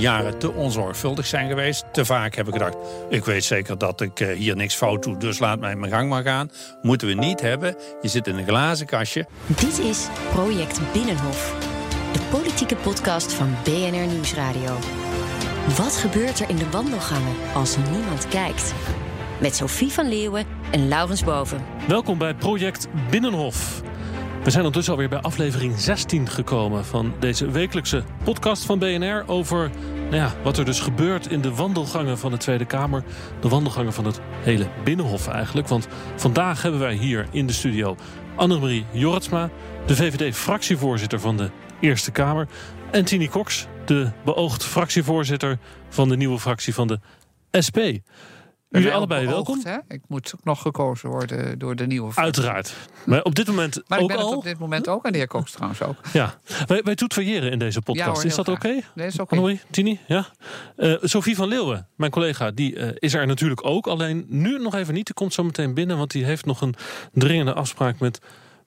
jaren te onzorgvuldig zijn geweest. Te vaak heb ik gedacht, ik weet zeker dat ik eh, hier niks fout doe, dus laat mij mijn gang maar gaan. Moeten we niet hebben. Je zit in een glazen kastje. Dit is Project Binnenhof, de politieke podcast van BNR Nieuwsradio. Wat gebeurt er in de wandelgangen als niemand kijkt? Met Sophie van Leeuwen en Laurens Boven. Welkom bij Project Binnenhof. We zijn ondertussen alweer bij aflevering 16 gekomen van deze wekelijkse podcast van BNR over nou ja, wat er dus gebeurt in de wandelgangen van de Tweede Kamer. De wandelgangen van het hele Binnenhof eigenlijk. Want vandaag hebben wij hier in de studio Annemarie Jorritsma, de VVD-fractievoorzitter van de Eerste Kamer. En Tini Cox, de beoogd fractievoorzitter van de nieuwe fractie van de SP. Jullie allebei beoogd, welkom. Hè? Ik moet ook nog gekozen worden door de nieuwe fractie. Uiteraard. Maar op dit moment Maar ik ook ben het al. op dit moment ook. En de heer Cox trouwens ook. Ja, wij, wij in deze podcast. Ja hoor, is dat oké? graag. Nee, is oké. Tini, ja. Eh, Sophie van Leeuwen, mijn collega, die eh, is er natuurlijk ook. Alleen nu nog even niet. Die komt zo meteen binnen, want die heeft nog een dringende afspraak met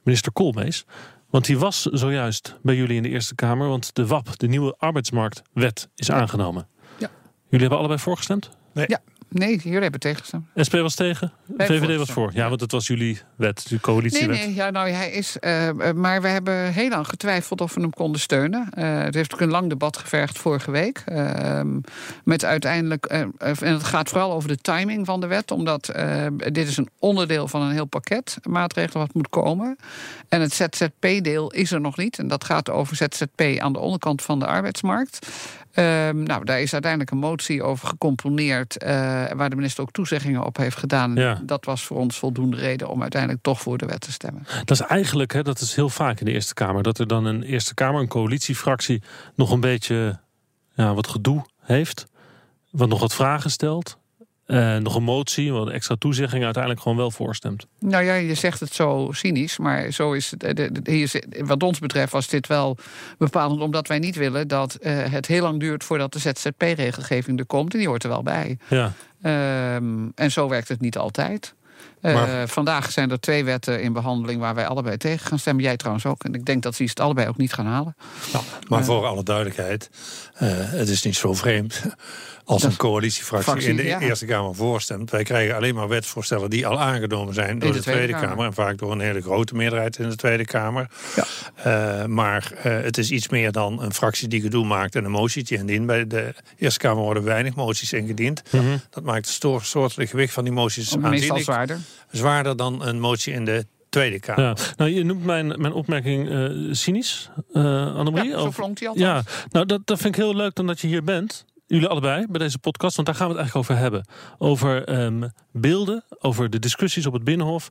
minister Koolmees. Want die was zojuist bij jullie in de Eerste Kamer. Want de WAP, de nieuwe arbeidsmarktwet, is aangenomen. Ja. Jullie hebben allebei voorgestemd? Ja, nee, jullie hebben tegengestemd. SP was tegen, VVD was voor. Ja, want het was jullie wet, de Nee, coalitiewet. nee, ja, nou, hij is. eh, eh, maar we hebben heel lang getwijfeld of we hem konden steunen. Eh, het heeft ook een lang debat gevergd vorige week. Ehm, met uiteindelijk. eh, eh, en het gaat vooral over de timing van de wet. Omdat eh, dit is een onderdeel van een heel pakket maatregelen wat moet komen. En het ZZP-deel is er nog niet. En dat gaat over ZZP aan de onderkant van de arbeidsmarkt. Ehm, nou, daar is uiteindelijk een motie over gecomponeerd. eh, waar de minister ook toezeggingen op heeft gedaan. Ja. Dat was voor ons voldoende reden om uiteindelijk toch voor de wet te stemmen. Dat is eigenlijk, hè, dat is heel vaak in de Eerste Kamer, dat er dan een Eerste Kamer, een coalitiefractie, nog een beetje ja, wat gedoe heeft. Wat nog wat vragen stelt. Eh, nog een motie, wat extra toezeggingen uiteindelijk gewoon wel voorstemt. Nou ja, je zegt het zo cynisch, maar zo is het. eh, de- de- wat ons betreft was dit wel bepalend, omdat wij niet willen dat eh, het heel lang duurt voordat de ZZP-regelgeving er komt. En die hoort er wel bij. Ja, Ehm, en zo werkt het niet altijd. Eh, Maar- Vandaag zijn er twee wetten in behandeling waar wij allebei tegen gaan stemmen. Jij trouwens ook. En ik denk dat ze het allebei ook niet gaan halen. Maar voor alle duidelijkheid, eh, het is niet zo vreemd als een coalitiefractie fractie, in de ja. Eerste Kamer voorstemt. Wij krijgen alleen maar wetsvoorstellen die al aangenomen zijn door de de, Tweede Kamer. Kamer. En vaak door een hele grote meerderheid in de Tweede Kamer. Ja. Eh, maar eh, het is iets meer dan een fractie die gedoe maakt en een motietje indient. Bij de Eerste Kamer worden weinig moties ingediend. Dat maakt het soortelijk gewicht van die moties Meestal aanzienlijk zwaarder. Zwaarder dan een motie in de Tweede Kamer. ja. Nou, je noemt mijn, mijn opmerking eh, cynisch, eh Annemarie. Ja, zo klonk die althans. Ja, nou dat, dat vind ik heel leuk dan dat je hier bent. Jullie allebei bij deze podcast, want daar gaan we het eigenlijk over hebben. Over ehm, beelden, over de discussies op het Binnenhof.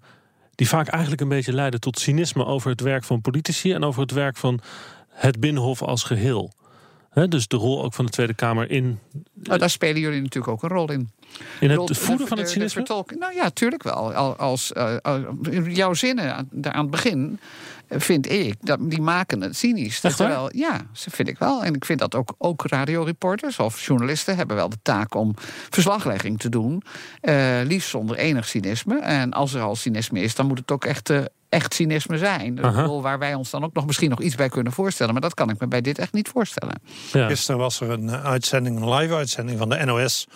Die vaak eigenlijk een beetje leiden tot cynisme over het werk van politici en over het werk van het Binnenhof als geheel. Dus de rol ook van de Tweede Kamer in, Nou, daar spelen jullie natuurlijk ook een rol in. in Rol- het voeden de- van het de- cynisme. nou ja, tuurlijk wel. Al- Als, eh, al- jouw zinnen aan, aan het begin, eh, vind ik, dat, die maken het cynisch. Terwijl, ja, dat vind ik wel. En ik vind dat ook, ook radioreporters of journalisten hebben wel de taak om verslaglegging te doen. eh, liefst zonder enig cynisme. En als er al cynisme is, dan moet het ook echt... Echt cynisme zijn. Waar wij ons dan ook nog misschien nog iets bij kunnen voorstellen. Maar dat kan ik me bij dit echt niet voorstellen. Ja. Gisteren was er een uitzending, een live uitzending van de NOS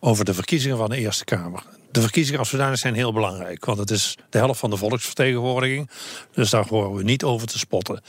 over de verkiezingen van de Eerste Kamer. De verkiezingen als zodanig zijn heel belangrijk, want het is de helft van de volksvertegenwoordiging. Dus daar horen we niet over te spotten.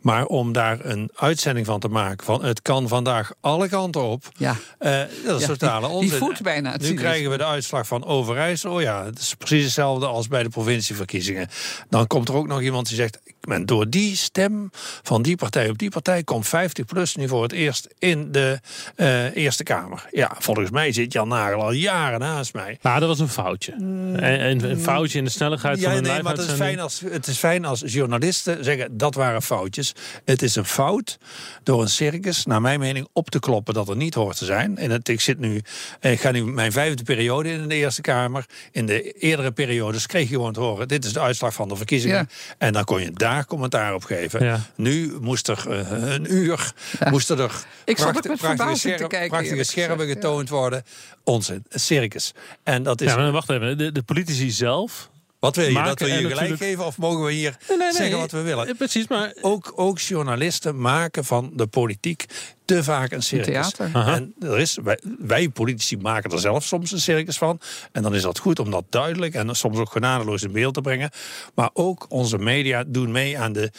Maar om daar een uitzending van te maken van het kan vandaag alle kanten op. Ja. eh, dat is Ja, totale die- die onzin. voedt bijna het Nu cynisme. krijgen we de uitslag van Overijssel. Oh ja, het is precies hetzelfde als bij de provincieverkiezingen. Dan komt er ook nog iemand die zegt... ik ben door die stem van die partij op die partij... komt 50PLUS nu voor het eerst in de eh, Eerste Kamer. Ja, volgens mij zit Jan Nagel al jaren naast mij. Nou, dat was een een foutje. En, een foutje in de snelheid Ja, van een nee, maar het is, fijn als, het is fijn als journalisten zeggen dat waren foutjes. Het is een fout door een circus, naar mijn mening, op te kloppen dat er niet hoort te zijn. En het, ik, zit nu, ik ga nu mijn vijfde periode in de Eerste Kamer. In de eerdere periodes kreeg je gewoon te horen: dit is de uitslag van de verkiezingen. Ja. En dan kon je daar commentaar op geven. Ja. Nu moest er eh, een uur, moesten er Ik zat ook pracht- met prachtige, verbazing te kijken, prachtige schermen getoond worden. Onzin, een circus. En dat is Ja, maar wacht even. De, de politici zelf. wat wil je? maken Dat we je gelijk natuurlijk- geven of mogen we hier Nee, nee, nee. zeggen wat we willen? Eh, Precies, maar Ook, ook journalisten maken van de politiek te vaak een circus. theater. Aha. En er is, wij, wij politici maken er zelf soms een circus van. En dan is dat goed om dat duidelijk en soms ook genadeloos in beeld te brengen. Maar ook onze media doen mee aan de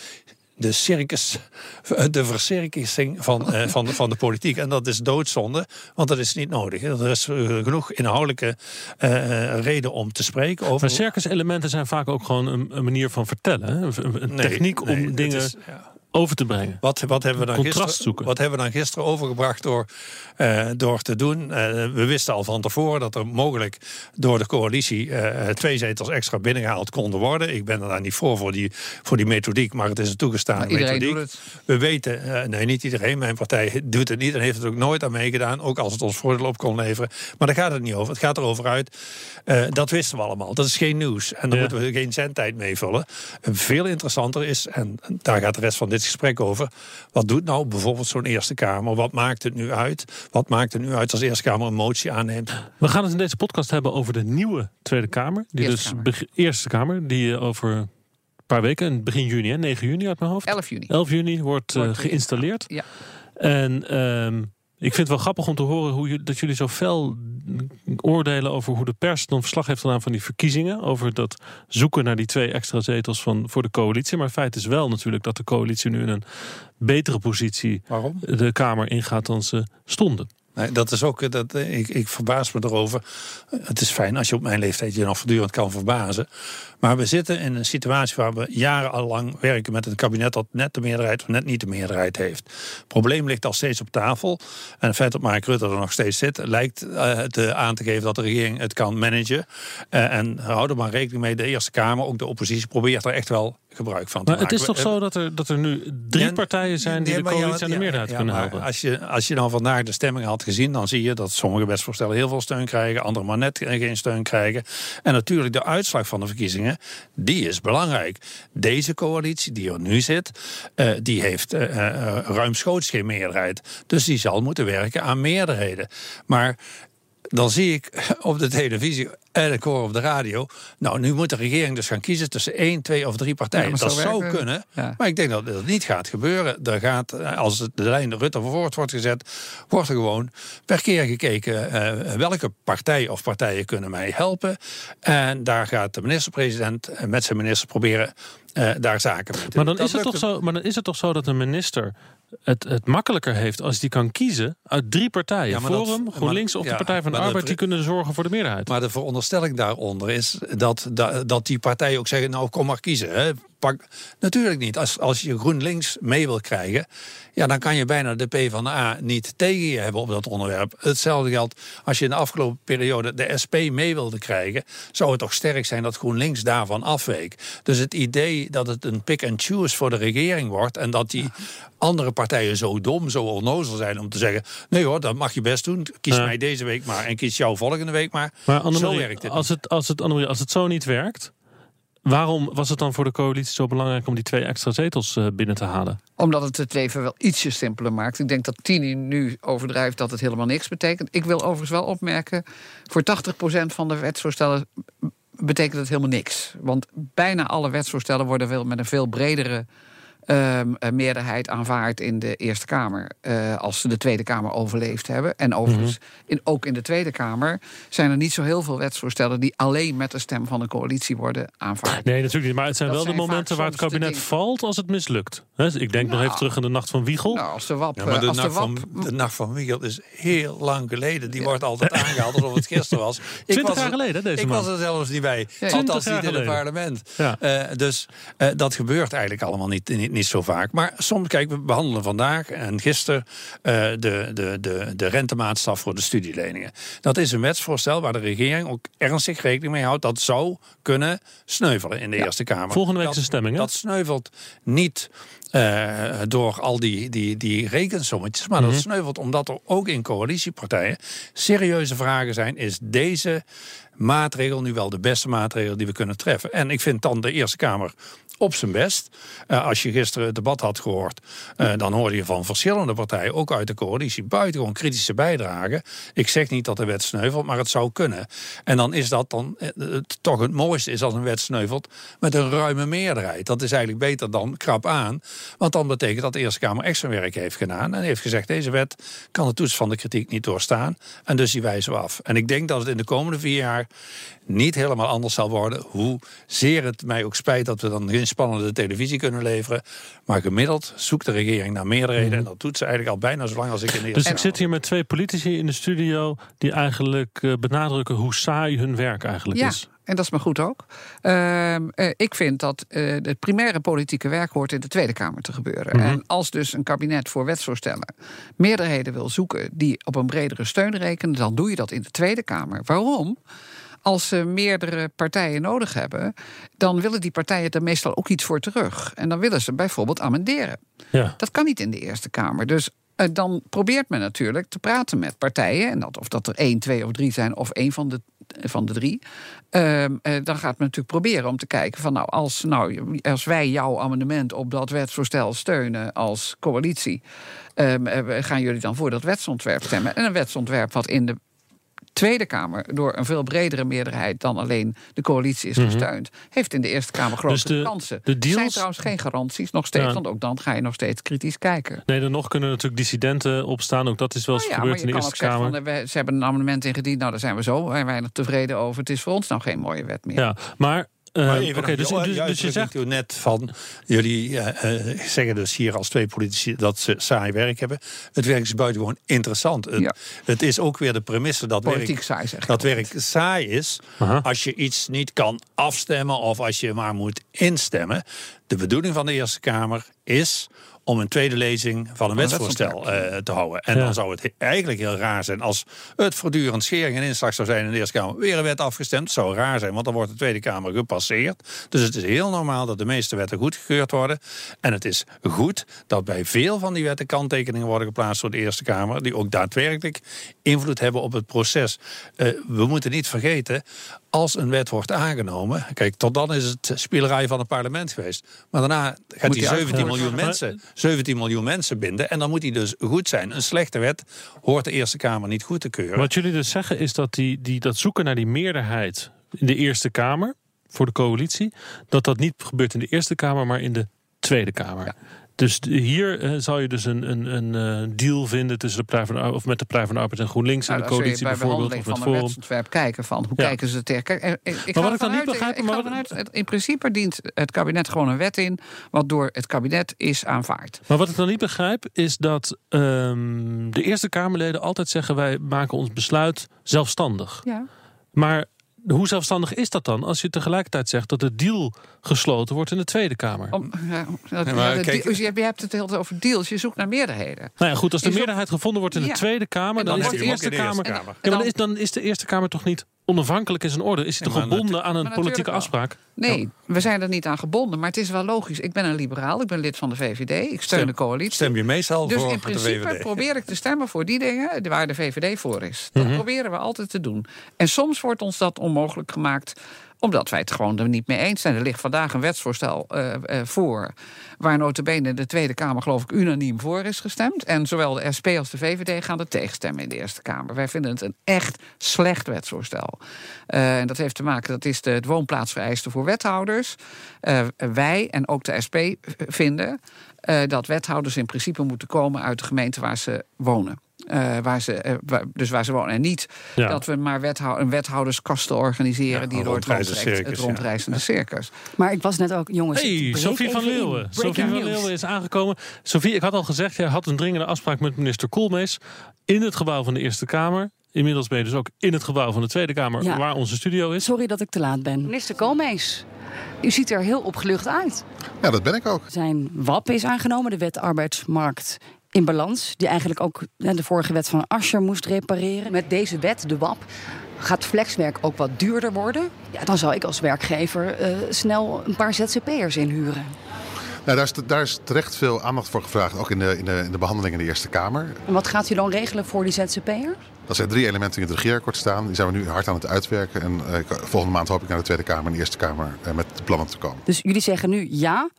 de circus, de vercirkissing van, eh, van, de, van de politiek. En dat is doodzonde, want dat is niet nodig. Er is eh, genoeg inhoudelijke eh, reden om te spreken over. Maar circuselementen zijn vaak ook gewoon een, een manier van vertellen. hè? Een, Nee, techniek nee, om dingen is- ja. Over te brengen. Wat, wat, hebben we dan Contrast gisteren, zoeken. wat hebben we dan gisteren overgebracht door, eh, door te doen? Eh, we wisten al van tevoren dat er mogelijk door de coalitie eh, twee zetels extra binnengehaald konden worden. Ik ben er daar niet voor, voor die, voor die methodiek, maar het is een toegestaande Maar iedereen methodiek. doet het. We weten, nee niet iedereen, mijn partij doet het niet en heeft het ook nooit aan meegedaan. Ook als het ons voordeel op kon leveren. Maar daar gaat het niet over. Het gaat erover uit. eh, dat wisten we allemaal. Dat is geen nieuws. En daar Ja. moeten we geen zendtijd mee vullen. En veel interessanter is, en daar gaat de rest van dit gesprek over. Wat doet nou bijvoorbeeld zo'n Eerste Kamer? Wat maakt het nu uit? Wat maakt het nu uit als de Eerste Kamer een motie aanneemt? We gaan het in deze podcast hebben over de nieuwe Tweede Kamer. Die Eerste dus Kamer. Eerste Kamer, die eh, over een paar weken, in begin juni, hè, 9 juni uit mijn hoofd. 11 juni. 11 juni wordt, eh, geïnstalleerd. Ja. En ehm, ik vind het wel grappig om te horen hoe je, dat jullie zo fel oordelen over hoe de pers dan verslag heeft gedaan van die verkiezingen. Over dat zoeken naar die twee extra zetels van, voor de coalitie. Maar het feit is wel natuurlijk dat de coalitie nu in een betere positie Waarom? de Kamer ingaat dan ze stonden. Dat is ook, eh, dat, eh, ik, ik verbaas me erover. Het is fijn als je op mijn leeftijd je nog voortdurend kan verbazen. Maar we zitten in een situatie waar we jarenlang werken met een kabinet dat net de meerderheid of net niet de meerderheid heeft. Het probleem ligt al steeds op tafel. En het feit dat Mark Rutte er nog steeds zit, lijkt eh, eh, aan te geven dat de regering het kan managen. Eh, en hou er maar rekening mee, de Eerste Kamer, ook de oppositie, probeert er echt wel gebruik van te Maar het is toch zo dat er, dat er nu drie Ja, partijen zijn die Nee, de coalitie aan de meerderheid kunnen helpen? Als je, als je dan vandaag de stemming had gezien, dan zie je dat sommige wetsvoorstellen heel veel steun krijgen, andere maar net geen steun krijgen. En natuurlijk de uitslag van de verkiezingen, die is belangrijk. Deze coalitie die er nu zit, eh, die heeft eh, eh, ruimschoots geen meerderheid. Dus die zal moeten werken aan meerderheden. Maar dan zie ik op de televisie en ik hoor op de radio. Nou, nu moet de regering dus gaan kiezen tussen één, twee of drie partijen. Ja, dat zo zou werken- kunnen. Ja. Maar ik denk dat dat niet gaat gebeuren. Er gaat, eh, als de lijn Rutte voort wordt gezet, wordt er gewoon per keer gekeken eh, welke partij of partijen kunnen mij helpen. En daar gaat de minister-president eh, met zijn minister proberen eh, daar zaken mee te Maar doen. dan, is het toch zo, maar dan is het toch zo dat een minister het, het makkelijker heeft als die kan kiezen uit drie partijen. Ja, maar dat- Forum, GroenLinks maar- of ja, de Partij van de dat- Arbeid, die kunnen zorgen voor de meerderheid. Maar de veronderstelling daaronder is dat, dat, dat die partijen ook zeggen: Nou, kom maar kiezen. Hè. Pak, natuurlijk niet. Als, als je GroenLinks mee wil krijgen, ja, dan kan je bijna de PvdA niet tegen je hebben op dat onderwerp. Hetzelfde geldt als je in de afgelopen periode de SP mee wilde krijgen, zou het toch sterk zijn dat GroenLinks daarvan afweek. Dus het idee dat het een pick and choose voor de regering wordt en dat die andere partijen zo dom, zo onnozel zijn om te zeggen: nee hoor, dat mag je best doen. Kies Ja. mij deze week maar en kies jou volgende week maar. Maar zo Annemarie, werkt het. als, het, als, het, Annemarie, als het zo niet werkt, waarom was het dan voor de coalitie zo belangrijk om die twee extra zetels eh, binnen te halen? Omdat het het leven wel ietsje simpeler maakt. Ik denk dat Tini nu overdrijft dat het helemaal niks betekent. Ik wil overigens wel opmerken... voor 80% van de wetsvoorstellen betekent het helemaal niks. Want bijna alle wetsvoorstellen worden wel met een veel bredere... ehm, eh, meerderheid aanvaard in de Eerste Kamer. eh, als ze de Tweede Kamer overleefd hebben. En overigens, in, ook in de Tweede Kamer zijn er niet zo heel veel wetsvoorstellen die alleen met de stem van de coalitie worden aanvaard. Nee, natuurlijk niet. Maar het zijn Dat wel de momenten waar het de kabinet valt als het mislukt. Hè, ik denk nog even terug aan de nacht van Wiegel. Nou, als de WAP. Ja, maar eh, de als de nacht, WAP van, de nacht van Wiegel is heel lang geleden. Die wordt altijd aangehaald alsof het gisteren was. Ik 20 was jaar er- geleden, deze Ik man. was er zelfs niet bij. Ja, Althans 20 jaar niet in het parlement. Ja. Eh, dus eh, dat gebeurt eigenlijk allemaal niet, niet, niet zo vaak. Maar soms, kijk, we behandelen vandaag en gisteren uh, de, de, de, de rentemaatstaf voor de studieleningen. Dat is een wetsvoorstel waar de regering ook ernstig rekening mee houdt. Dat zou kunnen sneuvelen in de Eerste Kamer. Volgende week is de stemming, hè? Dat sneuvelt niet uh, door al die, die, die rekensommetjes. Maar Mhm. dat sneuvelt omdat er ook in coalitiepartijen serieuze vragen zijn. Is deze maatregel nu wel de beste maatregel die we kunnen treffen? En ik vind dan de Eerste Kamer op zijn best. Uh, als je gisteren het debat had gehoord, uh, dan hoorde je van verschillende partijen, ook uit de coalitie, buitengewoon kritische bijdragen. Ik zeg niet dat de wet sneuvelt, maar het zou kunnen. En dan is dat dan het, toch het mooiste is als een wet sneuvelt met een ruime meerderheid. Dat is eigenlijk beter dan krap aan, want dan betekent dat de Eerste Kamer extra werk heeft gedaan en heeft gezegd deze wet kan de toets van de kritiek niet doorstaan en dus die wijzen we af. En ik denk dat het in de komende vier jaar niet helemaal anders zal worden. Hoezeer het mij ook spijt dat we dan geen spannende televisie kunnen leveren. Maar gemiddeld zoekt de regering naar meerderheden. Mm. En dat doet ze eigenlijk al bijna zo lang als ik in de Dus ik zit hier met twee politici in de studio... die eigenlijk uh, benadrukken hoe saai hun werk eigenlijk ja. is. En dat is maar goed ook. Uh, uh, ik vind dat uh, het primaire politieke werk hoort in de Tweede Kamer te gebeuren. Mhm. Mm -hmm. En als dus een kabinet voor wetsvoorstellen meerderheden wil zoeken die op een bredere steun rekenen, dan doe je dat in de Tweede Kamer. Waarom? Als ze meerdere partijen nodig hebben, dan willen die partijen er meestal ook iets voor terug. En dan willen ze bijvoorbeeld amenderen. Ja. Dat kan niet in de Eerste Kamer. Dus uh, dan probeert men natuurlijk te praten met partijen. En dat, of dat er één, twee of drie zijn, of één van de, van de drie. Uh, uh, dan gaat men natuurlijk proberen om te kijken van nou als, nou, als wij jouw amendement op dat wetsvoorstel steunen als coalitie, gaan jullie dan voor dat wetsontwerp stemmen? En een wetsontwerp wat in de Tweede Kamer door een veel bredere meerderheid dan alleen de coalitie is gesteund, mm -hmm. heeft in de Eerste Kamer grote dus de, kansen. De deals... Er zijn trouwens geen garanties, nog steeds, ja. want ook dan ga je nog steeds kritisch kijken. Nee, dan nog kunnen natuurlijk dissidenten opstaan, ook dat is wel eens oh ja, gebeurd in de Eerste Kamer. Zeggen van, ze hebben een amendement ingediend, nou daar zijn we zo weinig tevreden over. Het is voor ons nou geen mooie wet meer. Ja, maar Uh, Oké, okay, dus, dus, dus je zegt net van jullie uh, uh, zeggen dus hier als twee politici dat ze saai werk hebben. Het werk is buitengewoon interessant. Het, ja. het is ook weer de premisse dat Politiek werk, saai, zeg dat werk saai is -huh. als je iets niet kan afstemmen of als je maar moet instemmen. De bedoeling van de Eerste Kamer is om een tweede lezing van een wetsvoorstel uh, te houden. En ja. dan zou het eigenlijk heel raar zijn als het voortdurend schering en inslag zou zijn in de Eerste Kamer. Weer een wet afgestemd. Dat zou raar zijn, want dan wordt de Tweede Kamer gepasseerd. Dus het is heel normaal dat de meeste wetten goedgekeurd worden. En het is goed dat bij veel van die wetten kanttekeningen worden geplaatst door de Eerste Kamer, die ook daadwerkelijk invloed hebben op het proces. Uh, we moeten niet vergeten, als een wet wordt aangenomen. Kijk, tot dan is het spielerij van het parlement geweest. Maar daarna gaat die 17 miljoen mensen. 17 miljoen mensen binden. En dan moet die dus goed zijn. Een slechte wet hoort de Eerste Kamer niet goed te keuren. Wat jullie dus zeggen is dat die, die, dat zoeken naar die meerderheid in de Eerste Kamer voor de coalitie, dat dat niet gebeurt in de Eerste Kamer, maar in de Tweede Kamer. Ja. Dus hier uh, zou je dus een, een, een uh, deal vinden tussen de Partij van of met de Partij van de Arbeid en GroenLinks nou, en de coalitie bij bijvoorbeeld. Of van met een Forum. wetsontwerp kijken van hoe ja. kijken ze tegen. Kijk, ik, ik maar wat ik dan niet begrijp, ga vanuit, in principe dient het kabinet gewoon een wet in, wat door het kabinet is aanvaard. Maar wat ik dan niet begrijp is dat um, de Eerste Kamerleden altijd zeggen wij maken ons besluit zelfstandig. Ja. Maar hoe zelfstandig is dat dan als je tegelijkertijd zegt dat de deal gesloten wordt in de Tweede Kamer? Om, ja, dat, ja, ja, kijk, je, je hebt het heel over deals, je zoekt naar meerderheden. Nou ja, goed, als de meerderheid gevonden wordt in de Tweede Kamer, dan, dan, is de Eerste Kamer. De Kamer. Dan, is, dan is de Eerste Kamer toch niet onafhankelijk in zijn orde? Is hij toch gebonden aan een politieke afspraak? Nee, ja. we zijn er niet aan gebonden. Maar het is wel logisch. Ik ben een liberaal, ik ben lid van de VVD. Ik steun stem, de coalitie. Stem je meestal dus voor in principe de probeer ik te stemmen voor die dingen waar de VVD voor is. Dat Mhm. mm -hmm. proberen we altijd te doen. En soms wordt ons dat onmogelijk gemaakt omdat wij het gewoon er niet mee eens zijn. Er ligt vandaag een wetsvoorstel uh, uh, voor... waar notabene de Tweede Kamer geloof ik unaniem voor is gestemd. En zowel de SP als de VVD gaan er tegenstemmen in de Eerste Kamer. Wij vinden het een echt slecht wetsvoorstel. Uh, en dat heeft te maken, dat is de, het woonplaatsvereiste voor wethouders. wij en ook de SP vinden dat wethouders in principe moeten komen... uit de gemeente waar ze wonen. Uh, waar ze, uh, waar, dus waar ze wonen. En niet ja. dat we maar wethou een wethouderskasten organiseren... Ja, die door het, circus, rondreizende ja. circus. Maar ik was net ook, jongens... Hey, Sophie van Leeuwen. Sophie van Leeuwen is aangekomen. Sophie, ik had al gezegd, jij had een dringende afspraak met minister Koolmees... in het gebouw van de Eerste Kamer. inmiddels ben je dus ook in het gebouw van de Tweede Kamer, Ja. waar onze studio is. Sorry dat ik te laat ben. Minister Koolmees, u ziet er heel opgelucht uit. Ja, dat ben ik ook. Zijn WAP is aangenomen, de wet arbeidsmarkt in balans. Die eigenlijk ook de vorige wet van Ascher moest repareren. Met deze wet, de WAP, gaat flexwerk ook wat duurder worden. Ja, dan zou ik als werkgever eh, snel een paar ZZP'ers inhuren. Nou, daar, is, daar is terecht veel aandacht voor gevraagd, ook in de, in, de, in de behandeling in de Eerste Kamer. En wat gaat u dan regelen voor die ZZP'er? Dat zijn drie elementen die in het regeerakkoord staan. Die zijn we nu hard aan het uitwerken. En eh, volgende maand hoop ik naar de Tweede Kamer en de Eerste Kamer eh, met de plannen te komen. Dus jullie zeggen nu ja,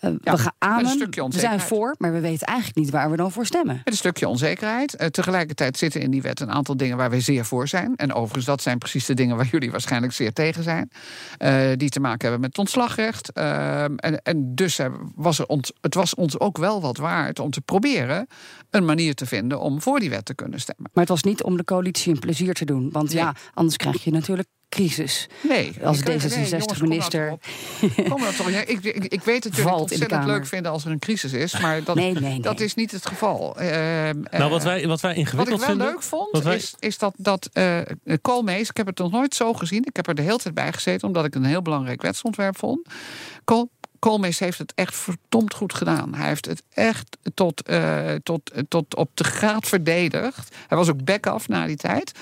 eh, Ja, we gaan amen, stukje we zijn voor, maar we weten eigenlijk niet waar we dan voor stemmen. Met een stukje onzekerheid. Eh, tegelijkertijd zitten in die wet een aantal dingen waar wij zeer voor zijn. En overigens, dat zijn precies de dingen waar jullie waarschijnlijk zeer tegen zijn. Eh, die te maken hebben met het ontslagrecht. En, en dus was er ons, het was ons ook wel wat waard om te proberen een manier te vinden om voor die wet te kunnen stemmen. Maar het was niet om de coalitie een plezier te doen. Want ja, anders krijg je natuurlijk crisis. Nee, Als ik- nee, jongens, kom nou D66-minister toch nou toch. Ja, ik, ik, ik weet dat jullie het ontzettend leuk vinden als er een crisis is. Maar dat, Nee, nee, nee. dat is niet het geval. Ehm, Nou, wat eh, wij, wat wij Wat ingewikkeld ik wel vinden. leuk vond, wat wij- is, is dat, dat eh Koolmees... Ik heb het nog nooit zo gezien. Ik heb er de hele tijd bij gezeten... omdat ik een heel belangrijk wetsontwerp vond. Kool, Koolmees heeft het echt verdomd goed gedaan. Hij heeft het echt tot, eh, tot, tot op de graad verdedigd. Hij was ook back-off na die tijd.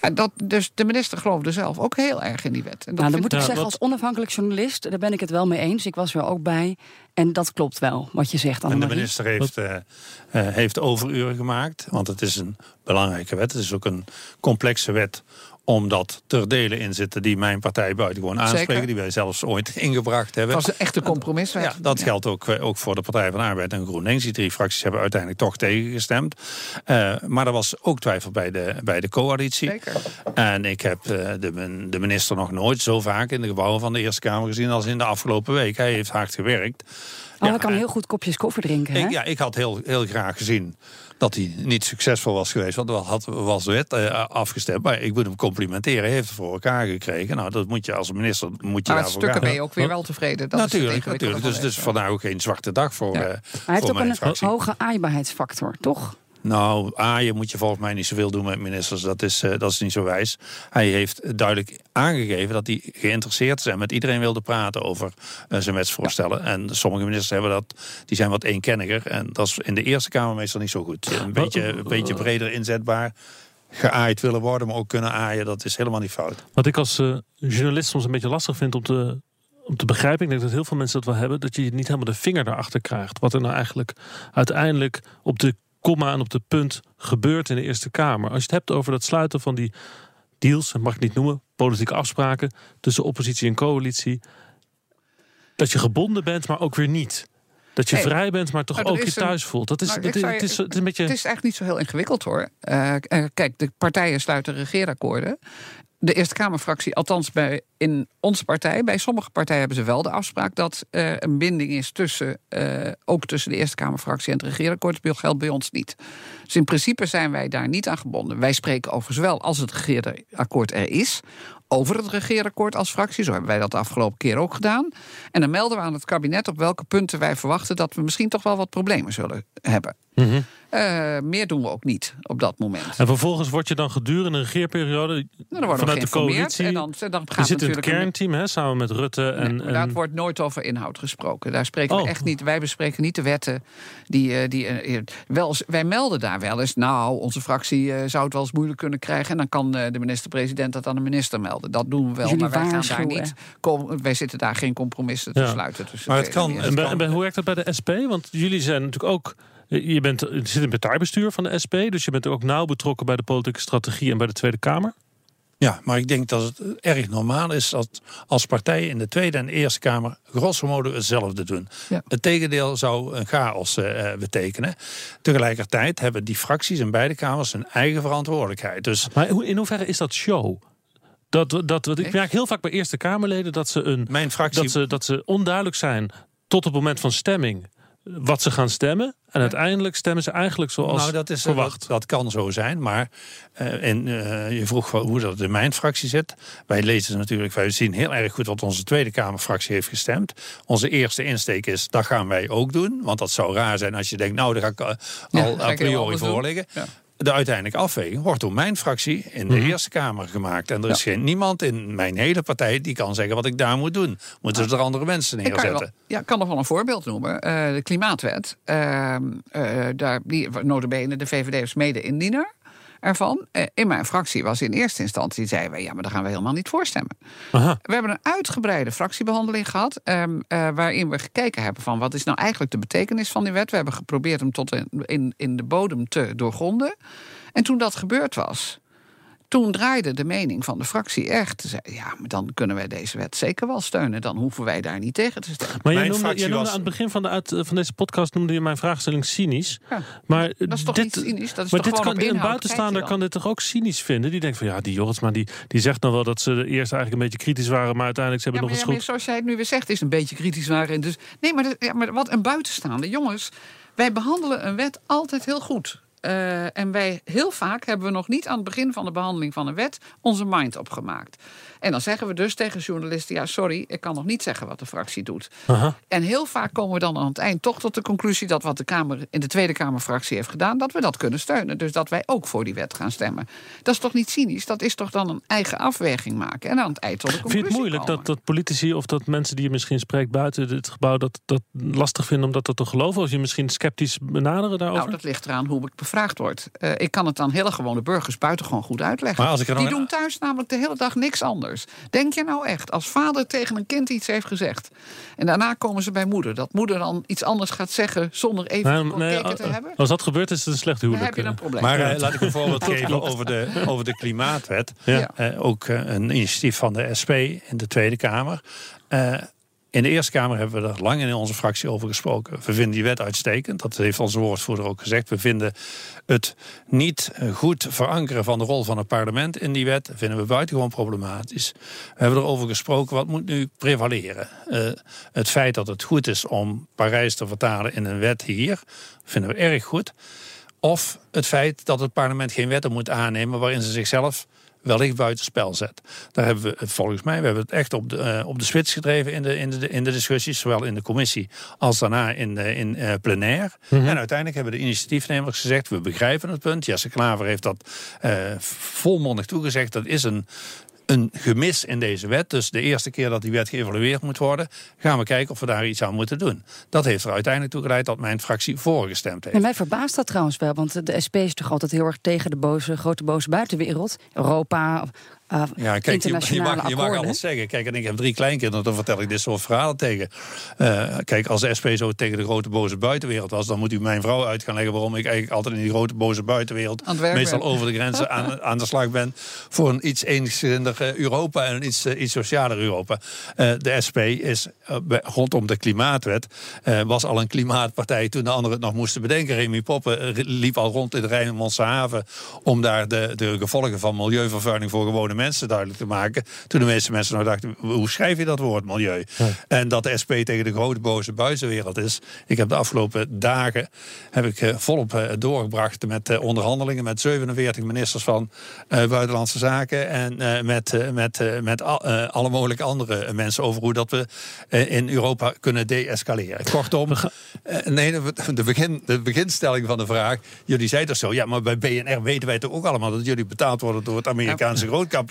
Ja, dat, dus de minister geloofde zelf ook heel erg in die wet. En dat Nou, dan moet ik Ja, zeggen, wat- als onafhankelijk journalist, daar ben ik het wel mee eens. Ik was er ook bij. En dat klopt wel, wat je zegt, En de minister heeft, eh, eh, heeft overuren gemaakt. Want het is een belangrijke wet. Het is ook een complexe wet omdat er delen in zitten die mijn partij buitengewoon aanspreken. Zeker. Die wij zelfs ooit ingebracht hebben. Het was een echte compromiswet. Ja, dat geldt ook, eh, ook voor de Partij van de Arbeid en GroenLinks. Die drie fracties hebben uiteindelijk toch tegengestemd. Eh, maar er was ook twijfel bij de, bij de coalitie. Zeker. En ik heb eh, de, de minister nog nooit zo vaak in de gebouwen van de Eerste Kamer gezien als in de afgelopen week. Hij heeft hard gewerkt. Oh, Ja, hij kan en- heel goed kopjes koffie drinken, hè? ik, ja, ik had heel, heel graag gezien dat hij niet succesvol was geweest. Want er had, was de wet eh, afgestemd. Maar ik moet hem complimenteren. Hij heeft het voor elkaar gekregen. Nou, dat moet je als minister moet je Maar daarvoor stukken gaan. ben je ook weer wel tevreden. Dat is het natuurlijk, natuurlijk. Dus het wet. vandaag ook geen zwarte dag voor, Ja. eh, hij voor heeft ook mijn een fractie. hoge aaibaarheidsfactor, toch? Nou, A, je moet je volgens mij niet zoveel doen met ministers. Dat is, eh, dat is niet zo wijs. Hij heeft duidelijk aangegeven dat hij geïnteresseerd is en met iedereen wilde praten over eh, zijn wetsvoorstellen. En sommige ministers hebben dat, die zijn wat eenkenniger. En dat is in de Eerste Kamer meestal niet zo goed. Een beetje, een beetje breder inzetbaar. Geaaid willen worden, maar ook kunnen aaien, dat is helemaal niet fout. Wat ik als eh, journalist soms een beetje lastig vind om te, om te begrijpen. Ik denk dat heel veel mensen dat wel hebben. Dat je niet helemaal de vinger daarachter krijgt. Wat er nou eigenlijk uiteindelijk op de komma en op de punt gebeurt in de Eerste Kamer. Als je het hebt over dat sluiten van die deals, dat mag ik niet noemen, politieke afspraken tussen oppositie en coalitie. Dat je gebonden bent, maar ook weer niet. Dat je vrij bent, maar toch Maar ook je een- thuis voelt. Dat is, Nou, dat, ik zou het, is, het is een beetje. Het is eigenlijk niet zo heel ingewikkeld hoor. Eh, eh, kijk, de partijen sluiten regeerakkoorden. De Eerste Kamerfractie, althans bij, in onze partij, bij sommige partijen hebben ze wel de afspraak dat er een binding is tussen, eh, ook tussen de Eerste Kamerfractie en het regeerakkoord. Dat geldt bij ons niet. Dus in principe zijn wij daar niet aan gebonden. Wij spreken overigens wel, als het regeerakkoord er is, over het regeerakkoord als fractie. Zo hebben wij dat de afgelopen keer ook gedaan. En dan melden we aan het kabinet op welke punten wij verwachten dat we misschien toch wel wat problemen zullen hebben. Eh, meer doen we ook niet op dat moment. En vervolgens word je dan gedurende een regeerperiode Nou, dan vanuit de coalitie. en dan, dan gaat je zit in het natuurlijk een- kernteam hè, samen met Rutte. En, Nee, maar daar en, wordt nooit over inhoud gesproken. Daar spreken Oh. we echt niet. Wij bespreken niet de wetten. Die, eh, die, eh, wel, eens- wij melden daar wel eens. Nou, onze fractie eh, zou het wel eens moeilijk kunnen krijgen. En dan kan eh, de minister-president dat aan de minister melden. Dat doen we wel. Jullie maar wij gaan daar niet. Kom, wij zitten daar geen compromissen te Ja. sluiten. tussen Maar het kan- en En bij- en bij- hoe werkt dat bij de SP? Want jullie zijn natuurlijk ook. Je, bent, je zit in het partijbestuur van de SP, dus je bent ook nauw betrokken bij de politieke strategie en bij de Tweede Kamer. Ja, maar ik denk dat het erg normaal is dat als partijen in de Tweede en de Eerste Kamer grosso modo hetzelfde doen. Ja. Het tegendeel zou een chaos eh, eh, betekenen. Tegelijkertijd hebben die fracties in beide kamers hun eigen verantwoordelijkheid. Dus Maar hoe- in hoeverre is dat show? Dat, dat, dat, ik merk heel vaak bij Eerste Kamerleden dat ze, een, mijn fractie. dat, ze, dat ze onduidelijk zijn tot het moment van stemming wat ze gaan stemmen. En uiteindelijk stemmen ze eigenlijk zoals nou, dat, is, verwacht. Dat, dat kan zo zijn, maar eh, en, eh, je vroeg hoe dat in mijn fractie zit. Wij lezen natuurlijk, wij zien heel erg goed wat onze Tweede Kamerfractie heeft gestemd. Onze eerste insteek is, dat gaan wij ook doen. Want dat zou raar zijn als je denkt, nou, daar ga ik eh, Ja, al ga a priori voor liggen. Ja. De uiteindelijke afweging wordt door mijn fractie in de Mhm. Eerste Kamer gemaakt. En er is geen, niemand in mijn hele partij die kan zeggen wat ik daar moet doen. Moeten ze er andere mensen kan, wel, neerzetten? ja, ik kan nog wel een voorbeeld noemen. Eh, de Klimaatwet. ehm, eh, daar, die, notabene, de VVD is mede-indiener ervan. Eh, in mijn fractie was in eerste instantie, zeiden we... ja, maar daar gaan we helemaal niet voor stemmen. Aha. We hebben een uitgebreide fractiebehandeling gehad... ehm, eh, waarin we gekeken hebben van wat is nou eigenlijk de betekenis van die wet. We hebben geprobeerd hem tot in, in, in de bodem te doorgronden. En toen dat gebeurd was... Toen draaide de mening van de fractie echt. Ze zei, ja, maar dan kunnen wij deze wet zeker wel steunen. Dan hoeven wij daar niet tegen te stemmen. Maar jij Mijn noemde, noemde was- aan het begin van, de uit, van deze podcast noemde je mijn vraagstelling cynisch. Ja, maar dat is toch dit, niet cynisch? Dat is maar toch dit kan, een buitenstaander kan dit toch ook cynisch vinden? Die denkt van ja, die Jorritsma die, die zegt nou wel dat ze eerst eigenlijk een beetje kritisch waren, maar uiteindelijk ze Ja, hebben maar, nog ja, eens maar goed. zoals jij het nu weer zegt, is een beetje kritisch waren. Dus, nee, maar, dat- ja, maar wat een buitenstaande. Jongens, wij behandelen een wet altijd heel goed. Eh, en wij heel vaak hebben we nog niet aan het begin van de behandeling van een wet onze mind opgemaakt. En dan zeggen we dus tegen journalisten: ja, sorry, ik kan nog niet zeggen wat de fractie doet. Aha. En heel vaak komen we dan aan het eind toch tot de conclusie dat wat de Kamer in de Tweede Kamerfractie heeft gedaan, dat we dat kunnen steunen. Dus dat wij ook voor die wet gaan stemmen. Dat is toch niet cynisch? Dat is toch dan een eigen afweging maken en aan het eind tot de conclusie Vind je het moeilijk komen. dat, dat politici of dat mensen die je misschien spreekt buiten dit gebouw dat, dat lastig vinden om dat te geloven? Als je misschien sceptisch benaderen daarover? Nou, dat ligt eraan hoe ik bevraagd word. Eh, ik kan het aan hele gewone burgers buitengewoon goed uitleggen. Maar als ik er Die nou- doen thuis namelijk de hele dag niks anders. Denk je nou echt, als vader tegen een kind iets heeft gezegd... en daarna komen ze bij moeder... dat moeder dan iets anders gaat zeggen zonder even Nee, gekeken nee, te eh, hebben... als dat gebeurt is het een slecht dan huwelijk. heb je een eh. probleem. Maar laat ik een voorbeeld geven over de, over de klimaatwet. Ja. Eh, ook een initiatief van de SP in de Tweede Kamer. In de Eerste Kamer hebben we er lang in onze fractie over gesproken. We vinden die wet uitstekend. Dat heeft onze woordvoerder ook gezegd. We vinden het niet eh, goed verankeren van de rol van het parlement in die wet. Vinden we buitengewoon problematisch. We hebben erover gesproken, wat moet nu prevaleren? Eh, het feit dat het goed is om Parijs te vertalen in een wet hier, vinden we erg goed. Of het feit dat het parlement geen wetten moet aannemen waarin ze zichzelf wellicht buitenspel zet. Daar hebben we het volgens mij, we hebben het echt op de, eh, op de spits gedreven in de, in, de, in de discussies, zowel in de commissie als daarna in, eh, in eh, plenair. En uiteindelijk hebben de initiatiefnemers gezegd, we begrijpen het punt. Jesse Klaver heeft dat volmondig toegezegd. Dat is een een gemis in deze wet. Dus de eerste keer dat die wet geëvalueerd moet worden, gaan we kijken of we daar iets aan moeten doen. Dat heeft er uiteindelijk toe geleid dat mijn fractie voorgestemd heeft. En mij verbaast dat trouwens wel, want de SP is toch altijd heel erg tegen de boze, grote boze buitenwereld. Europa, eh, Ja, kijk, je, je, internationale mag, je mag alles zeggen. Kijk, en ik heb drie kleinkinderen, dan vertel ik dit soort verhalen tegen. Eh, kijk, als de SP zo tegen de grote boze buitenwereld was, dan moet u mijn vrouw uit gaan leggen waarom ik eigenlijk altijd in die grote boze buitenwereld, meestal over de grenzen, aan, aan de slag ben voor een iets eenszinnig eh, Europa en een iets, eh, iets socialer Europa. De SP is rondom de klimaatwet, was al een klimaatpartij toen de anderen het nog moesten bedenken. Remy Poppen liep al rond in de Rijnmondse haven om daar de, de gevolgen van milieuvervuiling voor gewone mensen duidelijk te maken. Toen de meeste mensen nou dachten, hoe schrijf je dat woord milieu? En dat de SP tegen de grote boze buitenwereld is. Ik heb de afgelopen dagen heb ik, eh, volop eh, doorgebracht met eh, onderhandelingen met 47 ministers van Buitenlandse Zaken en met, met, met al- alle mogelijke andere mensen over hoe dat we in Europa kunnen deescaleren. Kortom, nee, de, de, begin, de beginstelling van de vraag. Jullie zeiden toch zo, ja, maar bij BNR weten wij toch ook allemaal dat jullie betaald worden door het Amerikaanse grootkapitaal.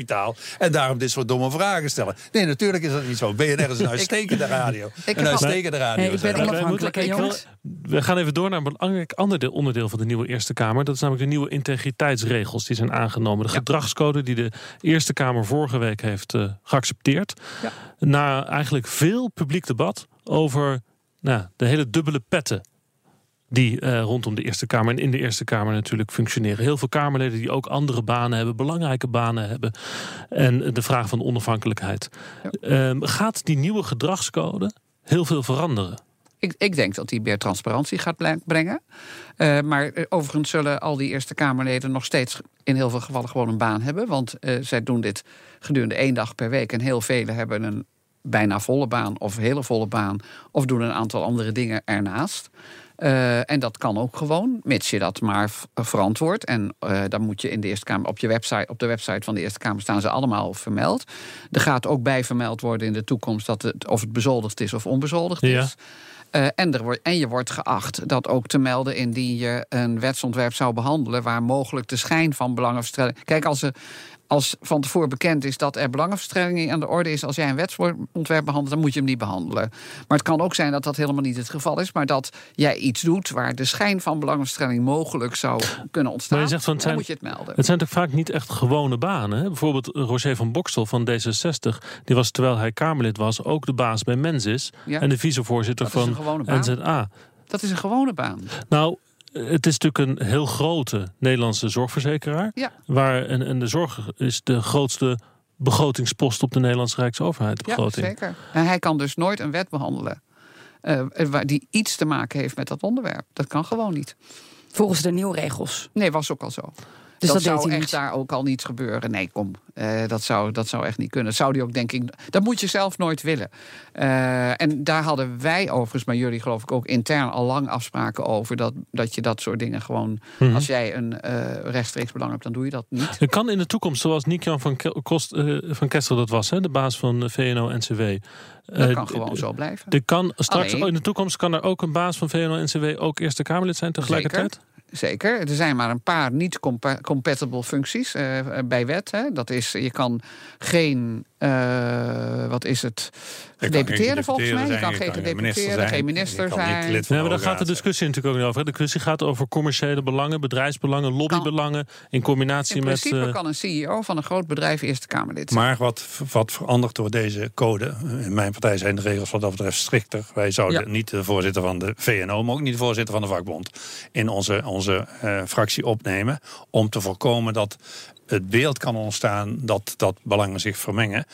En daarom dit soort domme vragen stellen. Nee, natuurlijk is dat niet zo. BNR is een uitstekende radio. heb Een uitstekende radio. Nee, ik ben onafhankelijk, hè, Ik jongens? We gaan even door naar een belangrijk ander deel- onderdeel van de nieuwe Eerste Kamer. Dat is namelijk de nieuwe integriteitsregels die zijn aangenomen. De gedragscode die de Eerste Kamer vorige week heeft eh, geaccepteerd. Ja. Na eigenlijk veel publiek debat over nou, de hele dubbele petten. Die eh, rondom de Eerste Kamer en in de Eerste Kamer natuurlijk functioneren. Heel veel Kamerleden die ook andere banen hebben, belangrijke banen hebben. En de vraag van onafhankelijkheid. Ehm, gaat die nieuwe gedragscode heel veel veranderen? Ik, ik denk dat die meer transparantie gaat brengen. Eh, maar eh, overigens zullen al die Eerste Kamerleden nog steeds in heel veel gevallen gewoon een baan hebben. Want zij doen dit gedurende één dag per week. En heel velen hebben een bijna volle baan of hele volle baan. Of doen een aantal andere dingen ernaast. Eh, en dat kan ook gewoon, mits je dat maar v- verantwoordt. En eh, dan moet je in de Eerste Kamer op, je website, op de website van de Eerste Kamer staan ze allemaal vermeld. Er gaat ook bij vermeld worden in de toekomst dat het, of het bezoldigd is of onbezoldigd Ja. is. Uh, en, er wordt, en je wordt geacht dat ook te melden indien je een wetsontwerp zou behandelen waar mogelijk de schijn van belangenverstrengeling. Kijk, als er als van tevoren bekend is dat er belangenverstrengeling aan de orde is, als jij een wetsontwerp behandelt, dan moet je hem niet behandelen. Maar het kan ook zijn dat dat helemaal niet het geval is, maar dat jij iets doet waar de schijn van belangenverstrengeling mogelijk zou kunnen ontstaan. Maar je zegt van, dan moet je het melden. Het zijn toch vaak niet echt gewone banen. Hè? Bijvoorbeeld Roger van Bokstel van D66, die was terwijl hij Kamerlid was ook de baas bij Mensis ja. en de vicevoorzitter van NZA. Dat is een gewone baan. Nou, het is natuurlijk een heel grote Nederlandse zorgverzekeraar. Ja. Waar, en, en de zorg is de grootste begrotingspost op de Nederlandse Rijksoverheid. Begroting. Ja, zeker. En hij kan dus nooit een wet behandelen uh, die iets te maken heeft met dat onderwerp. Dat kan gewoon niet. Volgens de nieuwe regels? Nee, was ook al zo. Dus dat, zou echt daar ook al niet gebeuren. Nee, kom. Uh, dat, zou, dat zou echt niet kunnen. Dat zou die ook, denk ik. Dat moet je zelf nooit willen. Uh, en daar hadden wij overigens, maar jullie geloof ik ook intern al lang afspraken over. Dat, dat je dat soort dingen gewoon. Mm -hmm. Als jij een uh, rechtstreeks belang hebt, dan doe je dat niet. Je kan in de toekomst, zoals Nick-Jan van, Kost, van Kessel dat was, hè, de baas van VNO-NCW. Dat kan gewoon zo blijven. Er kan straks in de toekomst kan er ook een baas van VNO-NCW ook Eerste Kamerlid zijn tegelijkertijd? Zeker zeker. Er zijn maar een paar niet compatible functies uh, bij wet. Hè. Dat is, je kan geen, uh, wat is het, gedeputeerde volgens mij. Je kan geen gedeputeerde, geen minister zijn. Ja, maar daar gaat de discussie natuurlijk ook niet over. De discussie gaat over commerciële belangen, bedrijfsbelangen, lobbybelangen in combinatie met. In principe kan een CEO van een groot bedrijf Eerste Kamerlid zijn. Maar wat, wat verandert door deze code? In mijn partij zijn de regels wat dat betreft strikter. Wij zouden ja. niet de voorzitter van de VNO, maar ook niet de voorzitter van de vakbond in onze, onze uh, fractie opnemen. Om te voorkomen dat het beeld kan ontstaan dat, dat belangen zich vermengen.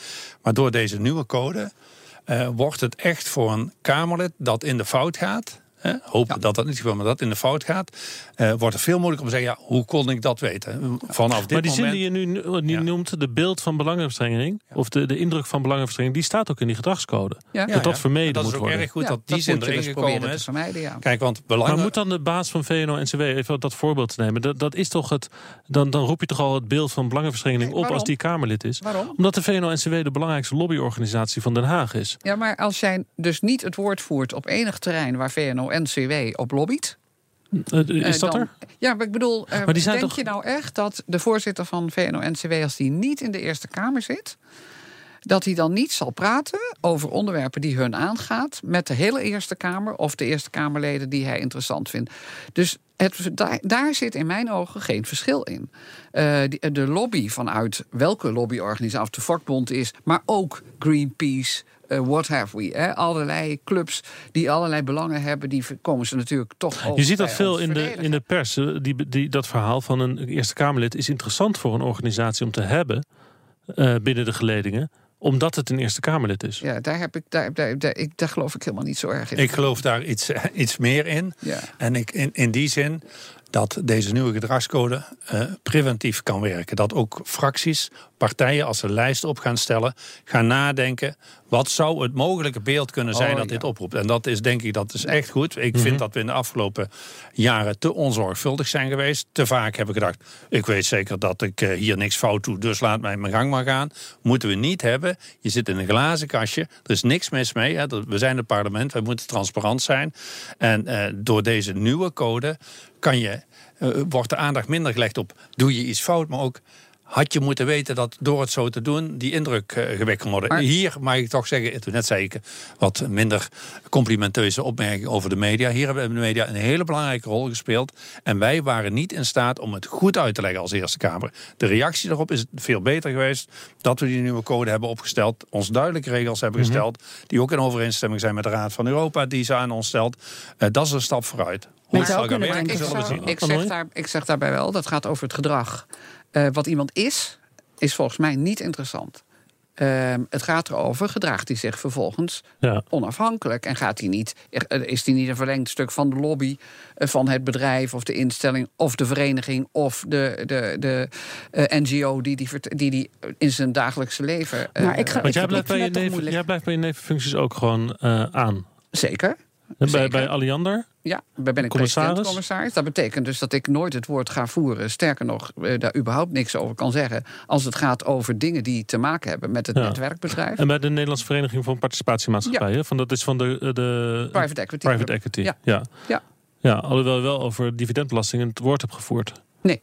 Maar door deze nieuwe code uh, wordt het echt voor een Kamerlid dat in de fout gaat. Hè, hopen dat dat niet gebeurt, maar dat in de fout gaat. Uh, wordt het veel moeilijker om te zeggen: ja, hoe kon ik dat weten? Vanaf dit maar die moment, zin die je nu, nu ja. noemt, de beeld van belangenverstrengeling, ja. of de, de indruk van belangenverstrengeling, die staat ook in die gedragscode. Ja. Dat dat vermeden dat moet worden. Dat is ook erg goed dat die zin erin dus gekomen is. Vermijden, Kijk, want belangen... Maar moet dan de baas van VNO-NCW, even dat voorbeeld te nemen, dat, dat is toch het, dan, dan roep je toch al het beeld van belangenverstrengeling nee, op als die Kamerlid is? Waarom? Omdat de VNO-NCW de belangrijkste lobbyorganisatie van Den Haag is. Ja, maar als jij dus niet het woord voert op enig terrein waar VNO-NCW op lobbyt. Uh, is dat dan, er? Ja, maar ik bedoel, uh, maar denk toch... je nou echt dat de voorzitter van VNO-NCW, als die niet in de Eerste Kamer zit, dat hij dan niet zal praten over onderwerpen die hun aangaat met de hele Eerste Kamer of de Eerste Kamerleden die hij interessant vindt. Dus het, daar, daar, zit in mijn ogen geen verschil in. Uh, die, de lobby vanuit welke lobbyorganisatie, of de vakbond is, maar ook Greenpeace, uh, what have we. Hè? Allerlei clubs die allerlei belangen hebben, die komen ze natuurlijk toch. Je ziet dat veel in de, in de pers. Die, die, dat verhaal van een Eerste Kamerlid is interessant voor een organisatie om te hebben uh, binnen de geledingen omdat het een Eerste Kamerlid is. Ja, daar, heb ik, daar, daar, daar, ik, daar geloof ik helemaal niet zo erg in. Ik geloof daar iets, iets meer in. Ja. En ik, in, in die zin dat deze nieuwe gedragscode uh, preventief kan werken. Dat ook fracties, partijen, als ze lijst op gaan stellen, gaan nadenken. Wat zou het mogelijke beeld kunnen zijn Oh, dat ja. dit oproept? En dat is denk ik, dat is echt goed. Ik Mhm. vind dat we in de afgelopen jaren te onzorgvuldig zijn geweest. Te vaak hebben gedacht, ik weet zeker dat ik eh, hier niks fout doe, dus laat mij mijn gang maar gaan. Moeten we niet hebben. Je zit in een glazen kastje, er is niks mis mee. Hè. We zijn het parlement, wij moeten transparant zijn. En eh, door deze nieuwe code kan je, eh, wordt de aandacht minder gelegd op, doe je iets fout, maar ook... Had je moeten weten dat door het zo te doen die indruk eh, gewekt kan worden. Maar- Hier mag ik toch zeggen, toen net zei ik wat minder complimenteuze opmerkingen over de media. Hier hebben de media een hele belangrijke rol gespeeld. En wij waren niet in staat om het goed uit te leggen als Eerste Kamer. De reactie daarop is veel beter geweest dat we die nieuwe code hebben opgesteld. Ons duidelijke regels hebben Mhm. gesteld. Die ook in overeenstemming zijn met de Raad van Europa die ze aan ons stelt. Eh, dat is een stap vooruit. Zou kunnen werken, ik, zou- zeg daar, ik zeg daarbij wel, dat gaat over het gedrag. Eh, wat iemand is, is volgens mij niet interessant. Ehm, het gaat erover, gedraagt hij zich vervolgens Ja. onafhankelijk? En gaat hij niet, eh, is hij niet een verlengd stuk van de lobby eh, van het bedrijf of de instelling of de vereniging of de, de, de eh, NGO die die, die die in zijn dagelijkse leven. Maar ik ga- Want jij blijft, bij je neven, jij blijft bij je nevenfuncties ook gewoon eh, aan. Zeker. Bij, Zeker. bij Alliander? Ja, daar ben ik Commissaris? president-commissaris. Dat betekent dus dat ik nooit het woord ga voeren. Sterker nog, eh, daar überhaupt niks over kan zeggen. Als het gaat over dingen die te maken hebben met het Ja. netwerkbedrijf. En bij de Nederlandse Vereniging van Participatiemaatschappijen. Van, dat is van de, de Private equity. private equity. Ja. Ja. Ja. Ja, alhoewel je wel over dividendbelasting het woord hebt gevoerd. Nee.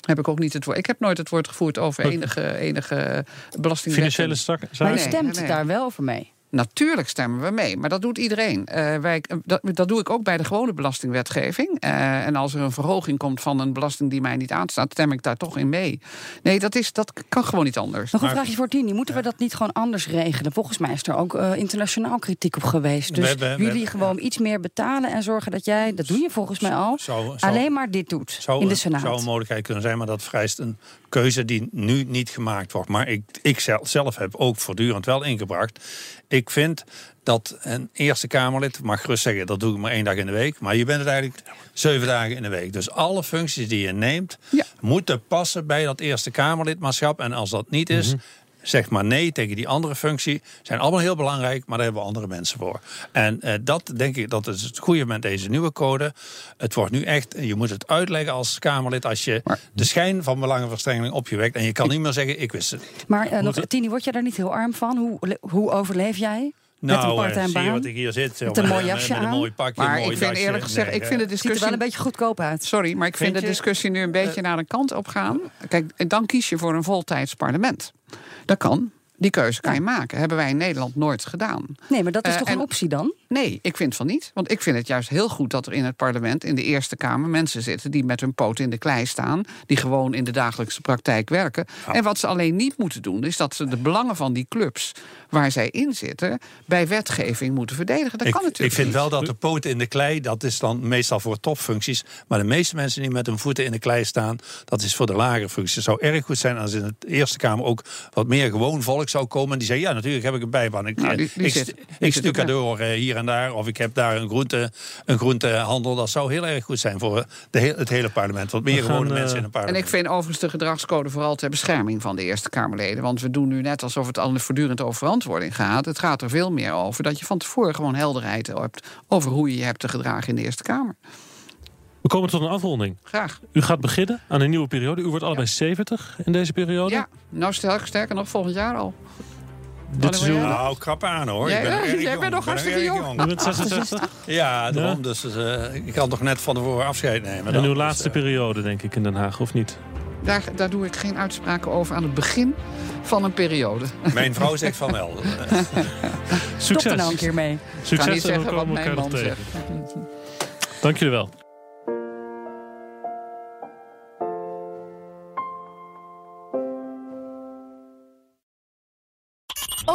Heb ik ook niet het woord. Ik heb nooit het woord gevoerd over enige, enige belasting. Financiële zak- Maar zaken? je Nee, stemt nee. daar wel over mee. Natuurlijk stemmen we mee, maar dat doet iedereen. Eh, wij, dat, dat doe ik ook bij de gewone belastingwetgeving. Eh, en als er een verhoging komt van een belasting die mij niet aanstaat, stem ik daar toch in mee. Nee, dat, is, dat kan gewoon niet anders. Nog een vraagje voor Tini. Moeten we dat niet gewoon anders regelen? Volgens mij is er ook eh, internationaal kritiek op geweest. Dus We jullie gewoon iets meer betalen en zorgen dat jij, dat doe je volgens mij al, alleen maar dit doet in de Senaat. zou een mogelijkheid kunnen zijn, maar dat vereist een keuze die nu niet gemaakt wordt. Maar ik, ik zelf, zelf heb ook voortdurend wel ingebracht. Ik vind dat een Eerste Kamerlid, mag gerust zeggen, dat doe ik maar één dag in de week. Maar je bent het eigenlijk zeven dagen in de week. Dus alle functies die je neemt, Ja. moeten passen bij dat Eerste Kamerlidmaatschap. En als dat niet is. Zeg maar nee tegen die andere functie. Zijn allemaal heel belangrijk, maar daar hebben we andere mensen voor. En eh, dat denk ik, dat is het goede met deze nieuwe code. Het wordt nu echt, je moet het uitleggen als Kamerlid als je Maar- de schijn van belangenverstrengeling op je wekt. En je kan niet meer zeggen, ik wist het. Maar nog, Tini, word je daar niet heel arm van? Hoe, hoe overleef jij? Met een Nou, eh, zie je baan? wat ik hier zit. zeg Met een mooi eh, jasje met een aan? mooi pakje, Maar een mooi ik vind dasje. eerlijk gezegd, Nee, ik vind de Ziet er discussie... wel een beetje goedkoop uit. Sorry, maar ik vind, Vind de discussie nu een beetje naar een kant op gaan. Kijk, dan kies je voor een voltijds parlement. Dat kan. Die keuze kan je maken. Hebben wij in Nederland nooit gedaan. Nee, maar dat is Eh, toch en- een optie dan? Nee, ik vind van niet. Want ik vind het juist heel goed dat er in het parlement, in de Eerste Kamer, mensen zitten die met hun poot in de klei staan. Die gewoon in de dagelijkse praktijk werken. En wat ze alleen niet moeten doen, is dat ze de belangen van die clubs waar zij in zitten, bij wetgeving moeten verdedigen. Dat ik, kan natuurlijk ik vind niet. wel dat de poten in de klei, dat is dan meestal voor topfuncties. Maar de meeste mensen die met hun voeten in de klei staan, dat is voor de lagere functies. Het zou erg goed zijn als in de Eerste Kamer ook wat meer gewoon volk zou komen. Die zeggen, ja natuurlijk heb ik een bijbaan. Ik, Nou, die- die ik, zit- st- die ik zit stuk ook, ja. door eh, hier en daar. Of ik heb daar een, groente, een groentehandel. Dat zou heel erg goed zijn voor de heel- het hele parlement. Wat meer gewone eh, mensen in een En parlement. ik vind overigens de gedragscode vooral ter bescherming van de Eerste Kamerleden. Want we doen nu net alsof het al voortdurend over verantwoording gaat. Het gaat er veel meer over dat je van tevoren gewoon helderheid hebt over hoe je je hebt te gedragen in de Eerste Kamer. We komen tot een afronding. Graag. U gaat beginnen aan een nieuwe periode. U wordt allebei 70 in deze periode. Ja, nou sterker nog volgend jaar al. Dit. Ja. Nou, krap aan hoor. Jij- ik ben ja, erg jij jong. bent nog Ik ben hartstikke jong. Bent 66 Ja, daarom. Dus eh, ik kan toch net van tevoren afscheid nemen. en dan. uw Dus, laatste eh, periode, denk ik, in Den Haag, of niet? Daar, daar doe ik geen uitspraken over aan het begin van een periode. Mijn vrouw zegt van wel. Succes. Stop er nou een keer mee. Ik kan Succes niet en we zeggen wat komen mijn elkaar nog man tegen. zegt. Dank jullie wel.